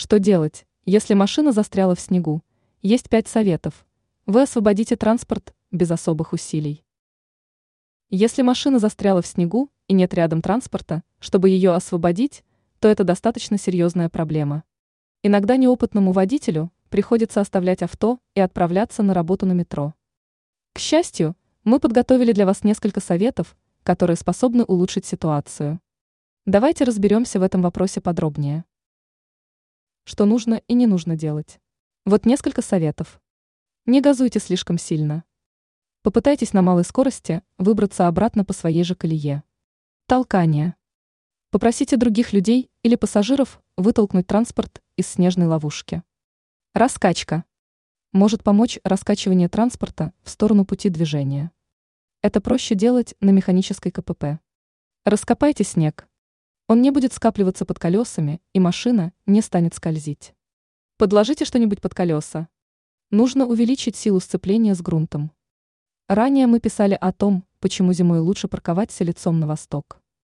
Что делать, если машина застряла в снегу? Есть пять советов. Вы освободите транспорт без особых усилий. Если машина застряла в снегу и нет рядом транспорта, чтобы ее освободить, то это достаточно серьезная проблема. Иногда неопытному водителю приходится оставлять авто и отправляться на работу на метро. К счастью, мы подготовили для вас несколько советов, которые способны улучшить ситуацию. Давайте разберемся в этом вопросе подробнее. Что нужно и не нужно делать. Вот несколько советов. Не газуйте слишком сильно. Попытайтесь на малой скорости выбраться обратно по своей же колее. Толкание. Попросите других людей или пассажиров вытолкнуть транспорт из снежной ловушки. Раскачка. Может помочь раскачивание транспорта в сторону пути движения. Это проще делать на механической КПП. Раскопайте снег. Он не будет скапливаться под колесами, и машина не станет скользить. Подложите что-нибудь под колеса. Нужно увеличить силу сцепления с грунтом. Ранее мы писали о том, почему зимой лучше парковаться лицом на восток.